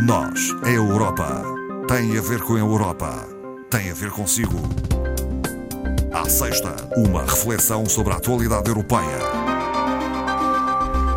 Nós, a Europa, tem a ver com a Europa, tem a ver consigo. À sexta, uma reflexão sobre a atualidade europeia.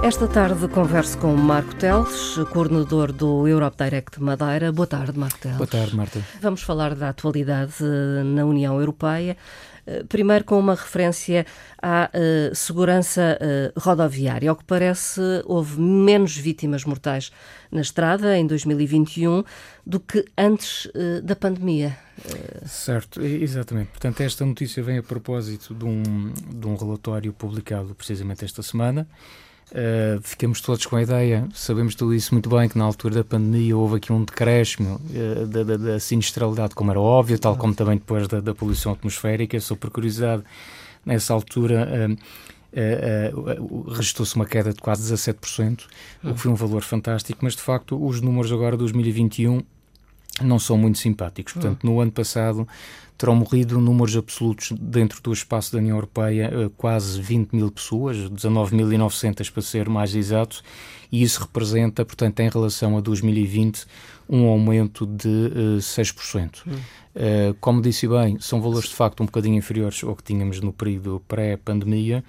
Esta tarde converso com Marco Teles, coordenador do Europe Direct Madeira. Boa tarde, Marco Teles. Boa tarde, Marta. Vamos falar da atualidade eh, na União Europeia. Eh, primeiro, com uma referência à uh, segurança uh, rodoviária. Ao que parece, houve menos vítimas mortais na estrada em 2021 do que antes uh, da pandemia. Certo, exatamente. Portanto, esta notícia vem a propósito de um, de um relatório publicado precisamente esta semana. Uh, ficamos todos com a ideia, sabemos tudo isso muito bem, que na altura da pandemia houve aqui um decréscimo uh, da, da, da, sinistralidade, como era óbvio, tal como também depois da, da poluição atmosférica. Só por curiosidade, nessa altura uh, registrou-se uma queda de quase 17%, o que foi um valor fantástico, mas de facto os números agora de 2021 não são muito simpáticos. Portanto, no ano passado terão morrido números absolutos dentro do espaço da União Europeia eh, quase 20 mil pessoas, 19.900 para ser mais exato, e isso representa, portanto, em relação a 2020, um aumento de uh, 6%. Hum. Uh, como disse bem, são valores de facto um bocadinho inferiores ao que tínhamos no período pré-pandemia,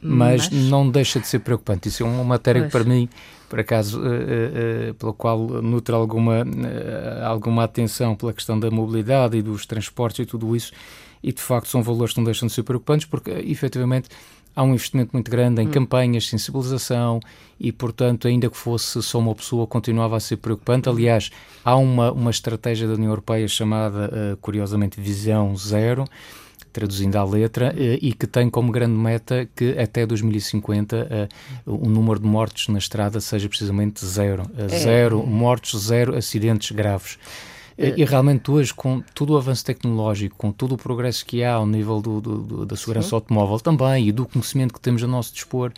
mas, mas, não deixa de ser preocupante. Isso é uma matéria pois. que para mim por acaso, uh, uh, pelo qual nutre alguma, alguma atenção pela questão da mobilidade e dos transportes e tudo isso, e de facto são valores que não deixam de ser preocupantes, porque efetivamente há um investimento muito grande em hum. campanhas, sensibilização e, portanto, ainda que fosse só uma pessoa, continuava a ser preocupante. Aliás, há uma, uma estratégia da União Europeia chamada, curiosamente, Visão Zero, traduzindo à letra, eh, e que tem como grande meta que até 2050 eh, o número de mortes na estrada seja precisamente zero. Eh, é. Zero mortes, zero acidentes graves. E realmente hoje, com todo o avanço tecnológico, com todo o progresso que há ao nível do, do, do da segurança Sim. automóvel também e do conhecimento que temos a nosso dispor,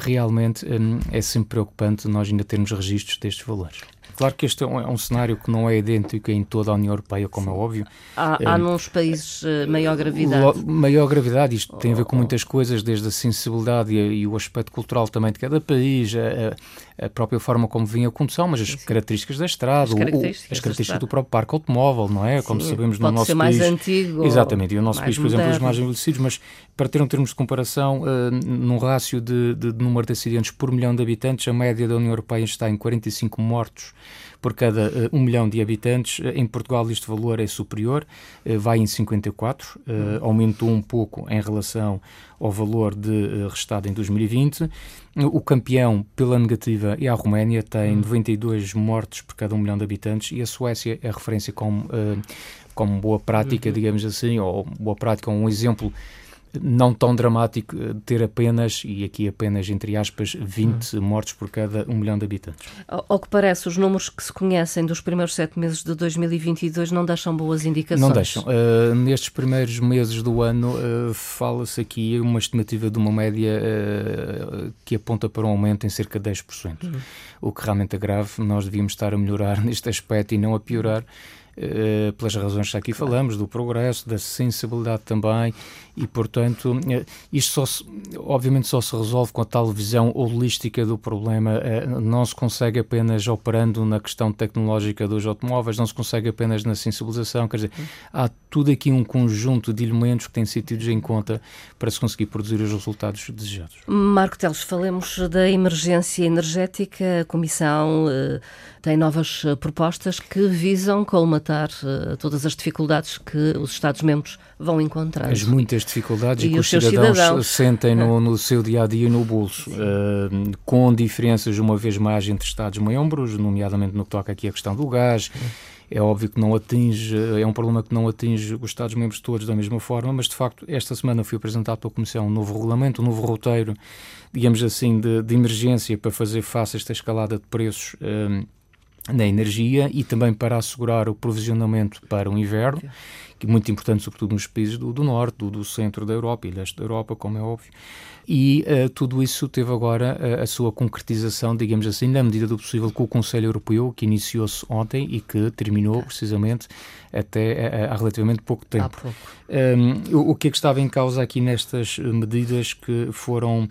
realmente é sempre preocupante nós ainda termos registros destes valores. Claro que este é um, é um, cenário que não é idêntico em toda a União Europeia, como é óbvio. Há, há nos países uh, maior gravidade. maior gravidade, isto tem a ver com muitas coisas, desde a sensibilidade e, e o aspecto cultural também de cada país, a, a, própria forma como vinha a condução, mas as sim, sim. características da estrada, as características, o, as características do próprio parque automóvel, não é? Como sim, sabemos no nosso ser país. mais antigo. Exatamente, e o nosso país, por moderno. exemplo, os mais envelhecidos, mas para ter um termos de comparação, uh, num rácio de, de, de número de acidentes por milhão de habitantes, a média da União Europeia está em 45 mortos por cada uh, um milhão de habitantes. Uh, em Portugal este valor é superior, uh, vai em 54, aumentou um pouco em relação ao valor de restado em 2020. O campeão pela negativa é a Roménia, tem 92 hum. mortes por cada um milhão de habitantes e a Suécia é referência como, como boa prática, uhum. digamos assim, ou boa prática, um exemplo não tão dramático eh, ter apenas, e aqui apenas entre aspas, 20 hum. mortes por cada um milhão de habitantes. Ao que parece, os números que se conhecem dos primeiros sete meses de 2022 não deixam boas indicações. Não deixam. Uh, nestes primeiros meses do ano, uh, fala-se aqui uma estimativa de uma média uh, que aponta para um aumento em cerca de 10%. Uhum. O que realmente é grave. Nós devíamos estar a melhorar neste aspecto e não a piorar. Uh, pelas razões que aqui falamos, do progresso, da sensibilidade também e, portanto, eh, isto só se, obviamente só se resolve com a tal visão holística do problema. Eh, não se consegue apenas operando na questão tecnológica dos automóveis, não se consegue apenas na sensibilização, quer dizer, há tudo aqui um conjunto de elementos que têm sido tidos em conta para se conseguir produzir os resultados desejados. Marco Teles, falemos da emergência energética. A Comissão eh, tem novas propostas que visam colmatar todas as dificuldades que os Estados-membros vão encontrar. As muitas dificuldades e, e que os cidadãos, cidadãos, sentem no, no, seu dia a dia no bolso, uh, com diferenças, uma vez mais, entre Estados-membros, nomeadamente no que toca aqui à questão do gás. É óbvio que não atinge, é um problema que não atinge os Estados-membros todos da mesma forma, mas de facto, esta semana foi apresentado pela Comissão um novo regulamento, um novo roteiro, digamos assim, de, de emergência para fazer face a esta escalada de preços. Uh, na energia e também para assegurar o provisionamento para o inverno que é muito importante, sobretudo nos países do, do norte, do, do, centro da Europa e leste da Europa, como é óbvio. E uh, tudo isso teve agora uh, a sua concretização, digamos assim, na medida do possível, com o Conselho Europeu, que iniciou-se ontem e que terminou precisamente até há relativamente pouco tempo. Pouco. Um, o, o que é que estava em causa aqui nestas medidas que foram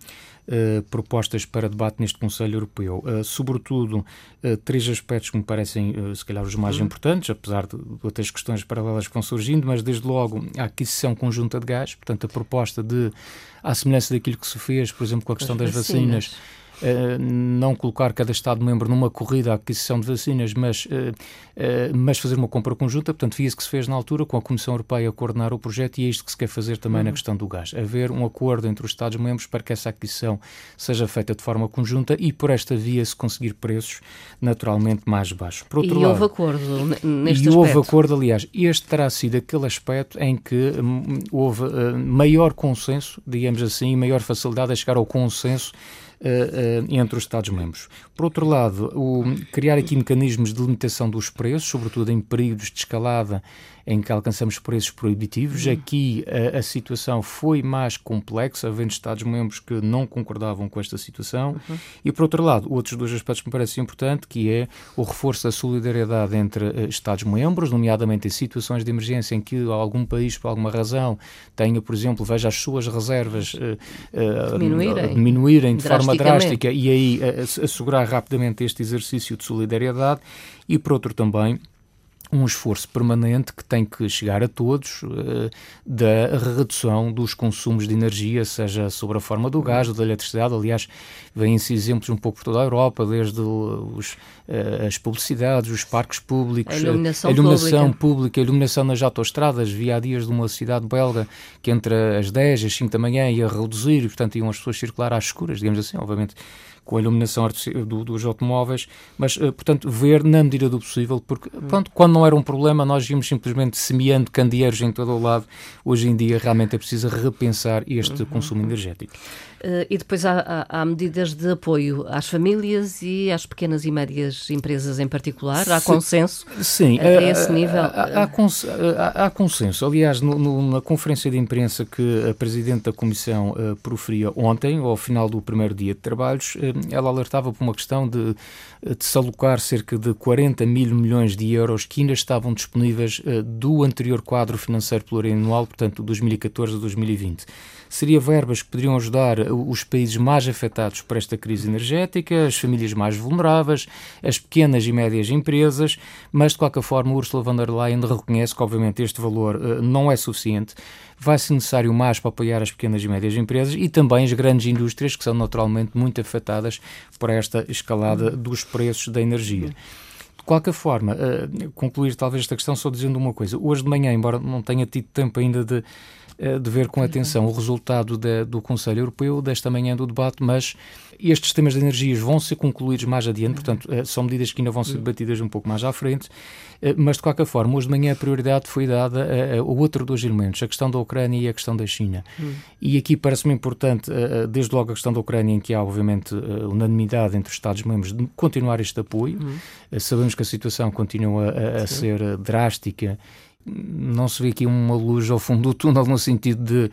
uh, propostas para debate neste Conselho Europeu. Uh, sobretudo, uh, três aspectos que me parecem, se calhar, os mais uhum. importantes, apesar de, outras questões paralelas que vão surgindo, mas desde logo a aquisição conjunta de gás, portanto, a proposta de, à semelhança daquilo que se fez, por exemplo, com a questão das vacinas, vacinas não colocar cada Estado-membro numa corrida à aquisição de vacinas, mas, uh, uh, mas fazer uma compra conjunta. Portanto, foi isso que se fez na altura, com a Comissão Europeia a coordenar o projeto, e é isto que se quer fazer também uhum. na questão do gás. Haver um acordo entre os Estados-membros para que essa aquisição seja feita de forma conjunta e, por esta via, se conseguir preços naturalmente mais baixos. Por outro e lado, houve acordo neste E aspecto. houve acordo, aliás. Este terá sido aquele aspecto em que hum, houve maior consenso, digamos assim, maior facilidade a chegar ao consenso entre os Estados-membros. Por outro lado, o, criar aqui mecanismos de limitação dos preços, sobretudo em períodos de escalada em que alcançamos preços proibitivos. Uhum. Aqui a, a, situação foi mais complexa, havendo Estados-membros que não concordavam com esta situação. Uhum. E, por outro lado, outros dois aspectos que me parecem importantes, que é o reforço da solidariedade entre uh, Estados-membros, nomeadamente em situações de emergência em que algum país, por alguma razão, tenha, por exemplo, veja as suas reservas uh, uh, diminuírem, diminuírem de forma drástica e aí assegurar rapidamente este exercício de solidariedade. E, por outro também, um esforço permanente que tem que chegar a todos uh, da redução dos consumos de energia, seja sobre a forma do gás ou da eletricidade. Aliás, vêm-se exemplos um pouco por toda a Europa, desde os, uh, as publicidades, os parques públicos, a iluminação, a iluminação pública. pública. a iluminação nas autoestradas. Vi há dias de uma cidade belga que entre as 10 e as 5 da manhã ia reduzir e, portanto, iam as pessoas circular às escuras, digamos assim, obviamente com a iluminação do, dos automóveis, mas, uh, portanto, ver na medida do possível, porque, pronto, quando não era um problema, nós íamos simplesmente semeando candeeiros em todo o lado. Hoje em dia, realmente é preciso repensar este uhum. consumo energético. Uh, e depois há, há, há, medidas de apoio às famílias e às pequenas e médias empresas em particular? Há consenso sim, a, a esse nível? Há, há, há consenso. Aliás, no, no, na conferência de imprensa que a Presidente da Comissão uh, proferia ontem, ao final do primeiro dia de trabalhos, uh, ela alertava por uma questão de, de se alocar cerca de 40 mil milhões de euros que ainda estavam disponíveis do anterior quadro financeiro plurianual, portanto, 2014 a 2020 seria verbas que poderiam ajudar os países mais afetados por esta crise energética, as famílias mais vulneráveis, as pequenas e médias empresas, mas de qualquer forma Ursula von der Leyen reconhece que obviamente este valor uh, não é suficiente, vai ser necessário mais para apoiar as pequenas e médias empresas e também as grandes indústrias que são naturalmente muito afetadas por esta escalada dos preços da energia. De qualquer forma, uh, concluir talvez esta questão só dizendo uma coisa. Hoje de manhã, embora não tenha tido tempo ainda de de ver com atenção o resultado de, do Conselho Europeu desta manhã do debate, mas estes temas de energias vão ser concluídos mais adiante, portanto, eh, são medidas que ainda vão ser debatidas um pouco mais à frente, eh, mas de qualquer forma, hoje de manhã a prioridade foi dada a, a, outro dos elementos, a questão da Ucrânia e a questão da China. Hum. E aqui parece-me importante, desde logo a questão da Ucrânia, em que há obviamente unanimidade entre os Estados-membros de continuar este apoio. Hum. Sabemos que a situação continua a, a ser drástica não se vê aqui uma luz ao fundo do túnel no sentido de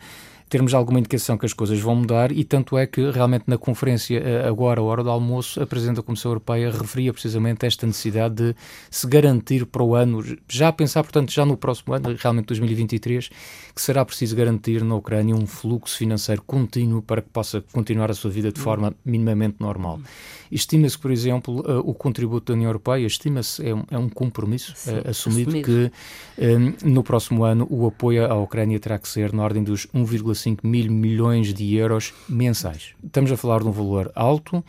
termos alguma indicação que as coisas vão mudar e tanto é que realmente na conferência eh, agora, a hora do almoço, a Presidente da Comissão Europeia referia precisamente esta necessidade de se garantir para o ano, já a pensar, portanto, já no próximo ano, realmente 2023, que será preciso garantir na Ucrânia um fluxo financeiro contínuo para que possa continuar a sua vida de forma minimamente normal. Estima-se, por exemplo, uh, o contributo da União Europeia, estima-se, é, um, é um compromisso Sim, uh, assumido, assumido, que um, no próximo ano o apoio à Ucrânia terá que ser na ordem dos 1,5 mil milhões de euros mensais. Estamos a falar de um valor alto, uh,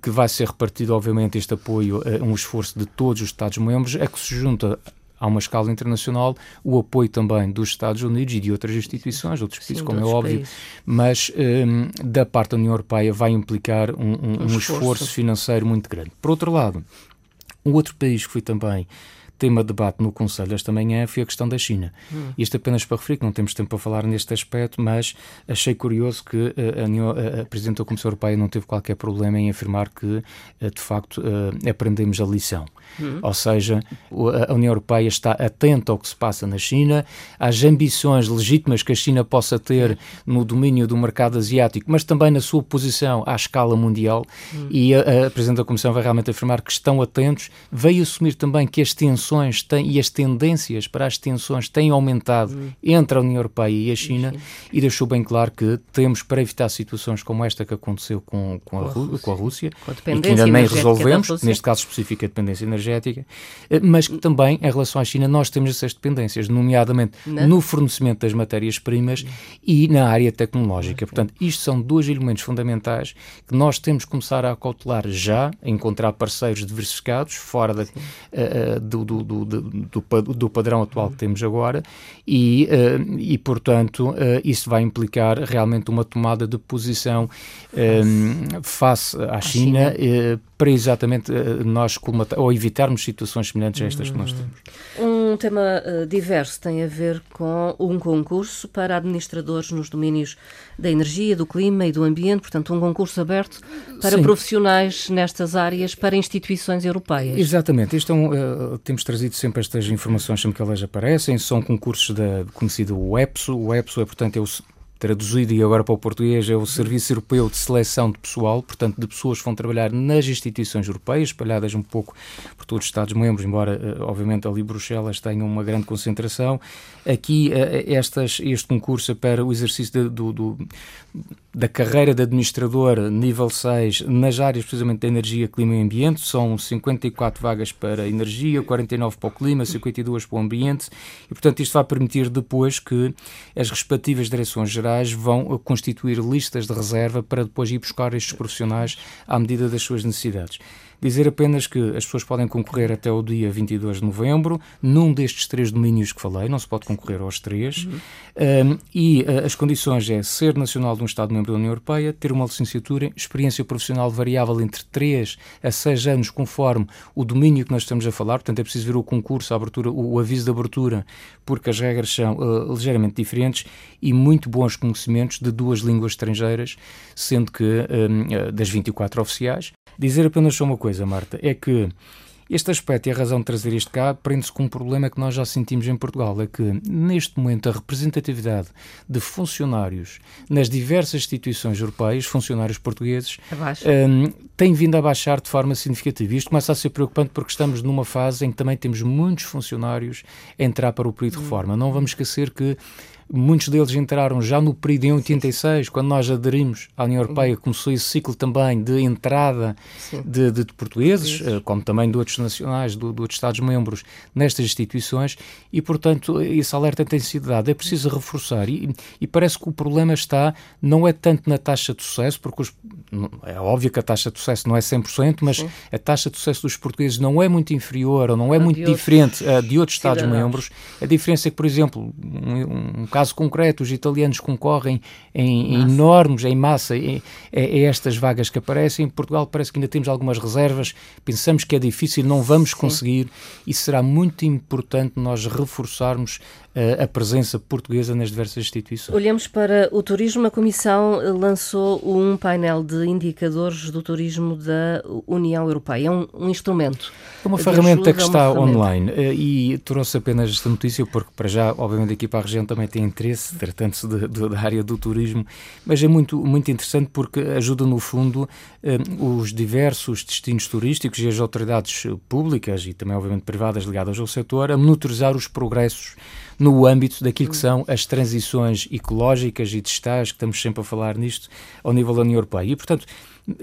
que vai ser repartido, obviamente, este apoio a um esforço de todos os Estados-membros, a que se junta há uma escala internacional, o apoio também dos Estados Unidos e de outras instituições, outros países, Sim, como é óbvio, países. mas um, da parte da União Europeia vai implicar um, um, um esforço. esforço financeiro muito grande. Por outro lado, um outro país que foi também tema de debate no Conselho esta manhã foi a questão da China. Hum. Isto apenas para referir, que não temos tempo para falar neste aspecto, mas achei curioso que eh, a, a, a Presidente da Comissão Europeia não teve qualquer problema em afirmar que, eh, de facto, eh, aprendemos a lição. Hum. Ou seja, a União Europeia está atenta ao que se passa na China, às ambições legítimas que a China possa ter no domínio do mercado asiático, mas também na sua posição à escala mundial. Hum. E a, a Presidente da Comissão vai realmente afirmar que estão atentos, veio assumir também que as tensões tensões têm, e as tendências para as tensões têm aumentado hum. entre a União Europeia e a China e deixou bem claro que temos para evitar situações como esta que aconteceu com, com, a, Rússia, com a Rússia com a e que ainda nem resolvemos, neste caso específico a dependência energética, eh, mas que também em relação à China nós temos essas dependências, nomeadamente Não. no fornecimento das matérias-primas e na área tecnológica. Portanto, isto são dois elementos fundamentais que nós temos que começar a acautelar já, a encontrar parceiros diversificados, fora da, uh, do, do, do, do, do, padrão atual que temos agora, e, uh, e portanto, uh, isso vai implicar realmente uma tomada de posição face à China, China. para exatamente nós ou evitarmos situações semelhantes a estas que nós temos. Um tema diverso tem a ver com um concurso para administradores nos domínios da energia, do clima e do ambiente, portanto, um concurso aberto para Sim. profissionais nestas áreas, para instituições europeias. Exatamente. Isto é um, uh, temos trazido sempre estas informações sempre que elas aparecem. São concursos da conhecido o EPSO. O EPSO é, portanto, é o traduzido e agora para o português é o Serviço Europeu de Seleção de Pessoal, portanto, de pessoas que vão trabalhar nas instituições europeias, espalhadas um pouco por todos os Estados-membros, embora, eh, obviamente, ali Bruxelas tenha uma grande concentração. Aqui, eh, estas, este concurso é para o exercício de, do, do, da carreira de administrador nível 6 nas áreas precisamente da energia, clima e ambiente. São 54 vagas para energia, 49 para o clima, 52 para o ambiente e, portanto, isto vai permitir depois que as respectivas direções gerais vão constituir listas de reserva para depois ir buscar estes profissionais à medida das suas necessidades. Dizer apenas que as pessoas podem concorrer até o dia 22 de novembro, num destes três domínios que falei, não se pode concorrer aos três, uhum. um, e uh, as condições é ser nacional de um Estado-membro da União Europeia, ter uma licenciatura, experiência profissional variável entre 3 a 6 anos, conforme o domínio que nós estamos a falar, portanto é preciso ver o concurso, a abertura, o, o aviso de abertura, porque as regras são uh, ligeiramente diferentes, e muito bons conhecimentos de duas línguas estrangeiras, sendo que um, das 24 oficiais, Dizer apenas só uma coisa, Marta, é que este aspecto e a razão de trazer isto cá prende-se com um problema que nós já sentimos em Portugal, é que neste momento a representatividade de funcionários nas diversas instituições europeias, funcionários portugueses, um, tem vindo a baixar de forma significativa. Isto começa a ser preocupante porque estamos numa fase em que também temos muitos funcionários a entrar para o período de reforma. Não vamos esquecer que Muitos deles entraram já no período em 86, quando nós aderimos à União Europeia, começou esse ciclo também de entrada de, de, de, portugueses, Sim. Eh, como também de outros nacionais, de, de outros Estados-membros nestas instituições, e, portanto, esse alerta tem sido dado. É preciso reforçar, e, e, parece que o problema está, não é tanto na taxa de sucesso, porque os, é óbvio que a taxa de sucesso não é 100%, mas Sim. a taxa de sucesso dos portugueses não é muito inferior ou não é não muito diferente uh, de outros Estados-membros. A diferença é que, por exemplo, um, um caso caso concreto, os italianos concorrem em, em enormes, em massa, em, em, estas vagas que aparecem. Em Portugal parece que ainda temos algumas reservas, pensamos que é difícil, não vamos Sim. conseguir e será muito importante nós reforçarmos uh, a presença portuguesa nas diversas instituições. Olhamos para o turismo. A Comissão lançou um painel de indicadores do turismo da União Europeia. É um, um instrumento. É uma ferramenta que está online uh, e trouxe apenas esta notícia porque, para já, obviamente, aqui para a região também tem interesse, tratando-se da área do turismo, mas é muito, muito interessante porque ajuda, no fundo, uh, os diversos destinos turísticos e as autoridades públicas e também, obviamente, privadas ligadas ao setor a monitorizar os progressos no âmbito daquilo que são as transições ecológicas e digitais, que estamos sempre a falar nisto, ao nível da União Europeia. E, portanto,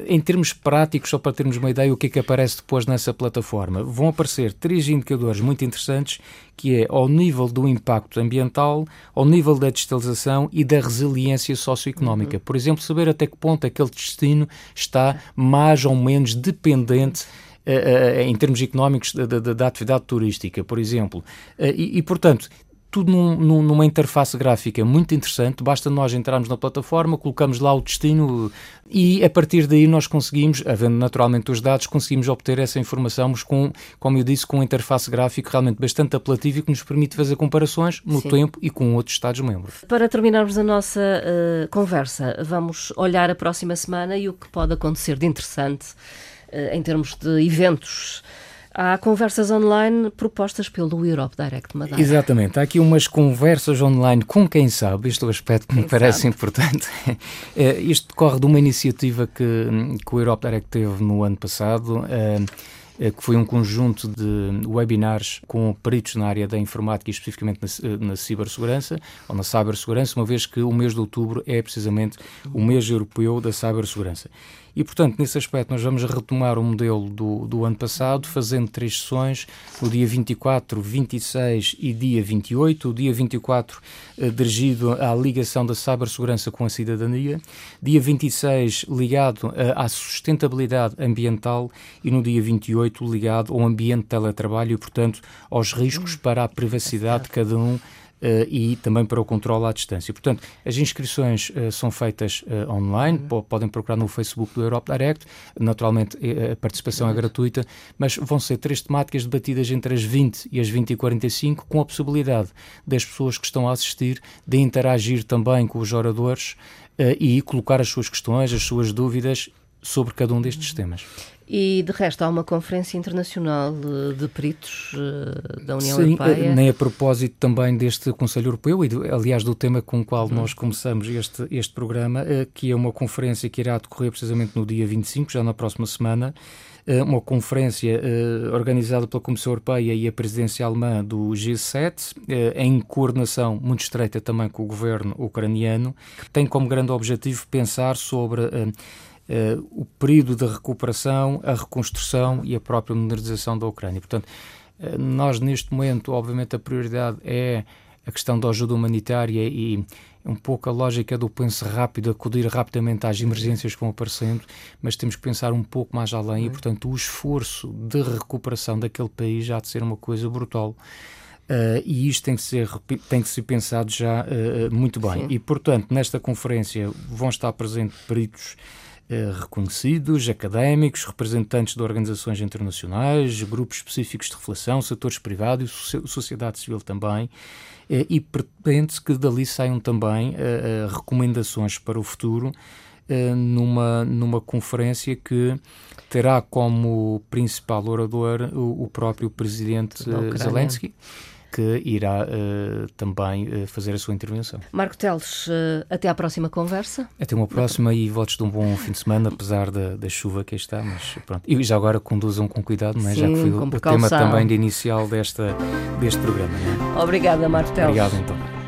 em termos práticos, só para termos uma ideia, o que é que aparece depois nessa plataforma? Vão aparecer três indicadores muito interessantes, que é ao nível do impacto ambiental, ao nível da digitalização e da resiliência socioeconómica. Uhum. Por exemplo, saber até que ponto aquele destino está mais ou menos dependente uh, uh, em termos económicos da, da, da, atividade turística, por exemplo. E, e, portanto, tudo num, num, numa interface gráfica muito interessante. Basta nós entrarmos na plataforma, colocamos lá o destino e a partir daí nós conseguimos, havendo naturalmente os dados, conseguimos obter essa informação, mas com, como eu disse, com uma interface gráfica realmente bastante apelativa que nos permite fazer comparações no Sim. tempo e com outros Estados-membros. Para terminarmos a nossa uh, conversa, vamos olhar a próxima semana e o que pode acontecer de interessante uh, em termos de eventos Há conversas online propostas pelo Europe Direct Madeira. Exatamente. Há aqui umas conversas online com quem sabe, este é o aspecto que me parece sabe. importante. É, isto decorre de uma iniciativa que, que o Europe Direct teve no ano passado. É, que foi um conjunto de webinars com peritos na área da informática e especificamente na, na cibersegurança, ou na cibersegurança, uma vez que o mês de outubro é precisamente o mês europeu da cibersegurança. E, portanto, nesse aspecto, nós vamos retomar o modelo do, do ano passado, fazendo três sessões, no dia 24, 26 e dia 28. O dia 24 eh, dirigido à ligação da cibersegurança com a cidadania, dia 26 ligado eh, à sustentabilidade ambiental e no dia 28 ligado ao ambiente de teletrabalho e, portanto, aos riscos para a privacidade de cada um e também para o controle à distância. Portanto, as inscrições uh, são feitas uh, online, uhum. podem procurar no Facebook do Europe Direct, naturalmente a participação uhum. é gratuita, mas vão ser três temáticas debatidas entre as 20 e as 20 e 45, com a possibilidade das pessoas que estão a assistir de interagir também com os oradores e colocar as suas questões, as suas dúvidas sobre cada um destes temas. E, de resto, há uma conferência internacional de peritos uh, da União Sim, Europeia. Eh, nem a propósito também deste Conselho Europeu, e, aliás, do tema com o qual hum. nós começamos este, este programa, que é uma conferência que irá decorrer precisamente no dia 25, já na próxima semana, uma conferência organizada pela Comissão Europeia e a presidência alemã do G7, em coordenação muito estreita também com o governo ucraniano, que tem como grande objetivo pensar sobre uh, o período de recuperação, a reconstrução e a própria modernização da Ucrânia. Portanto, uh, nós neste momento, obviamente, a prioridade é a questão da ajuda humanitária e um pouco a lógica do pense rápido, acudir rapidamente às emergências que vão aparecendo, mas temos que pensar um pouco mais além e, portanto, o esforço de recuperação daquele país já há de ser uma coisa brutal. Uh, e isto tem que ser, tem que ser pensado já uh, muito bem. Sim. E, portanto, nesta conferência vão estar presentes peritos reconhecidos, académicos, representantes de organizações internacionais, grupos específicos de reflexão, setores privados e sociedade civil também, eh, e pretende-se que dali saiam também eh, recomendações para o futuro numa, numa conferência que terá como principal orador o, o próprio presidente Zelensky que irá uh, também uh, fazer a sua intervenção. Marco Teles, uh, até à próxima conversa. Até uma próxima e votos de um bom fim de semana, apesar da, da chuva que está, mas pronto. E já agora conduzam com cuidado, é? Sim, já que foi o, o tema também de inicial desta, deste programa. É? Obrigada, Marco Teles. Obrigado então.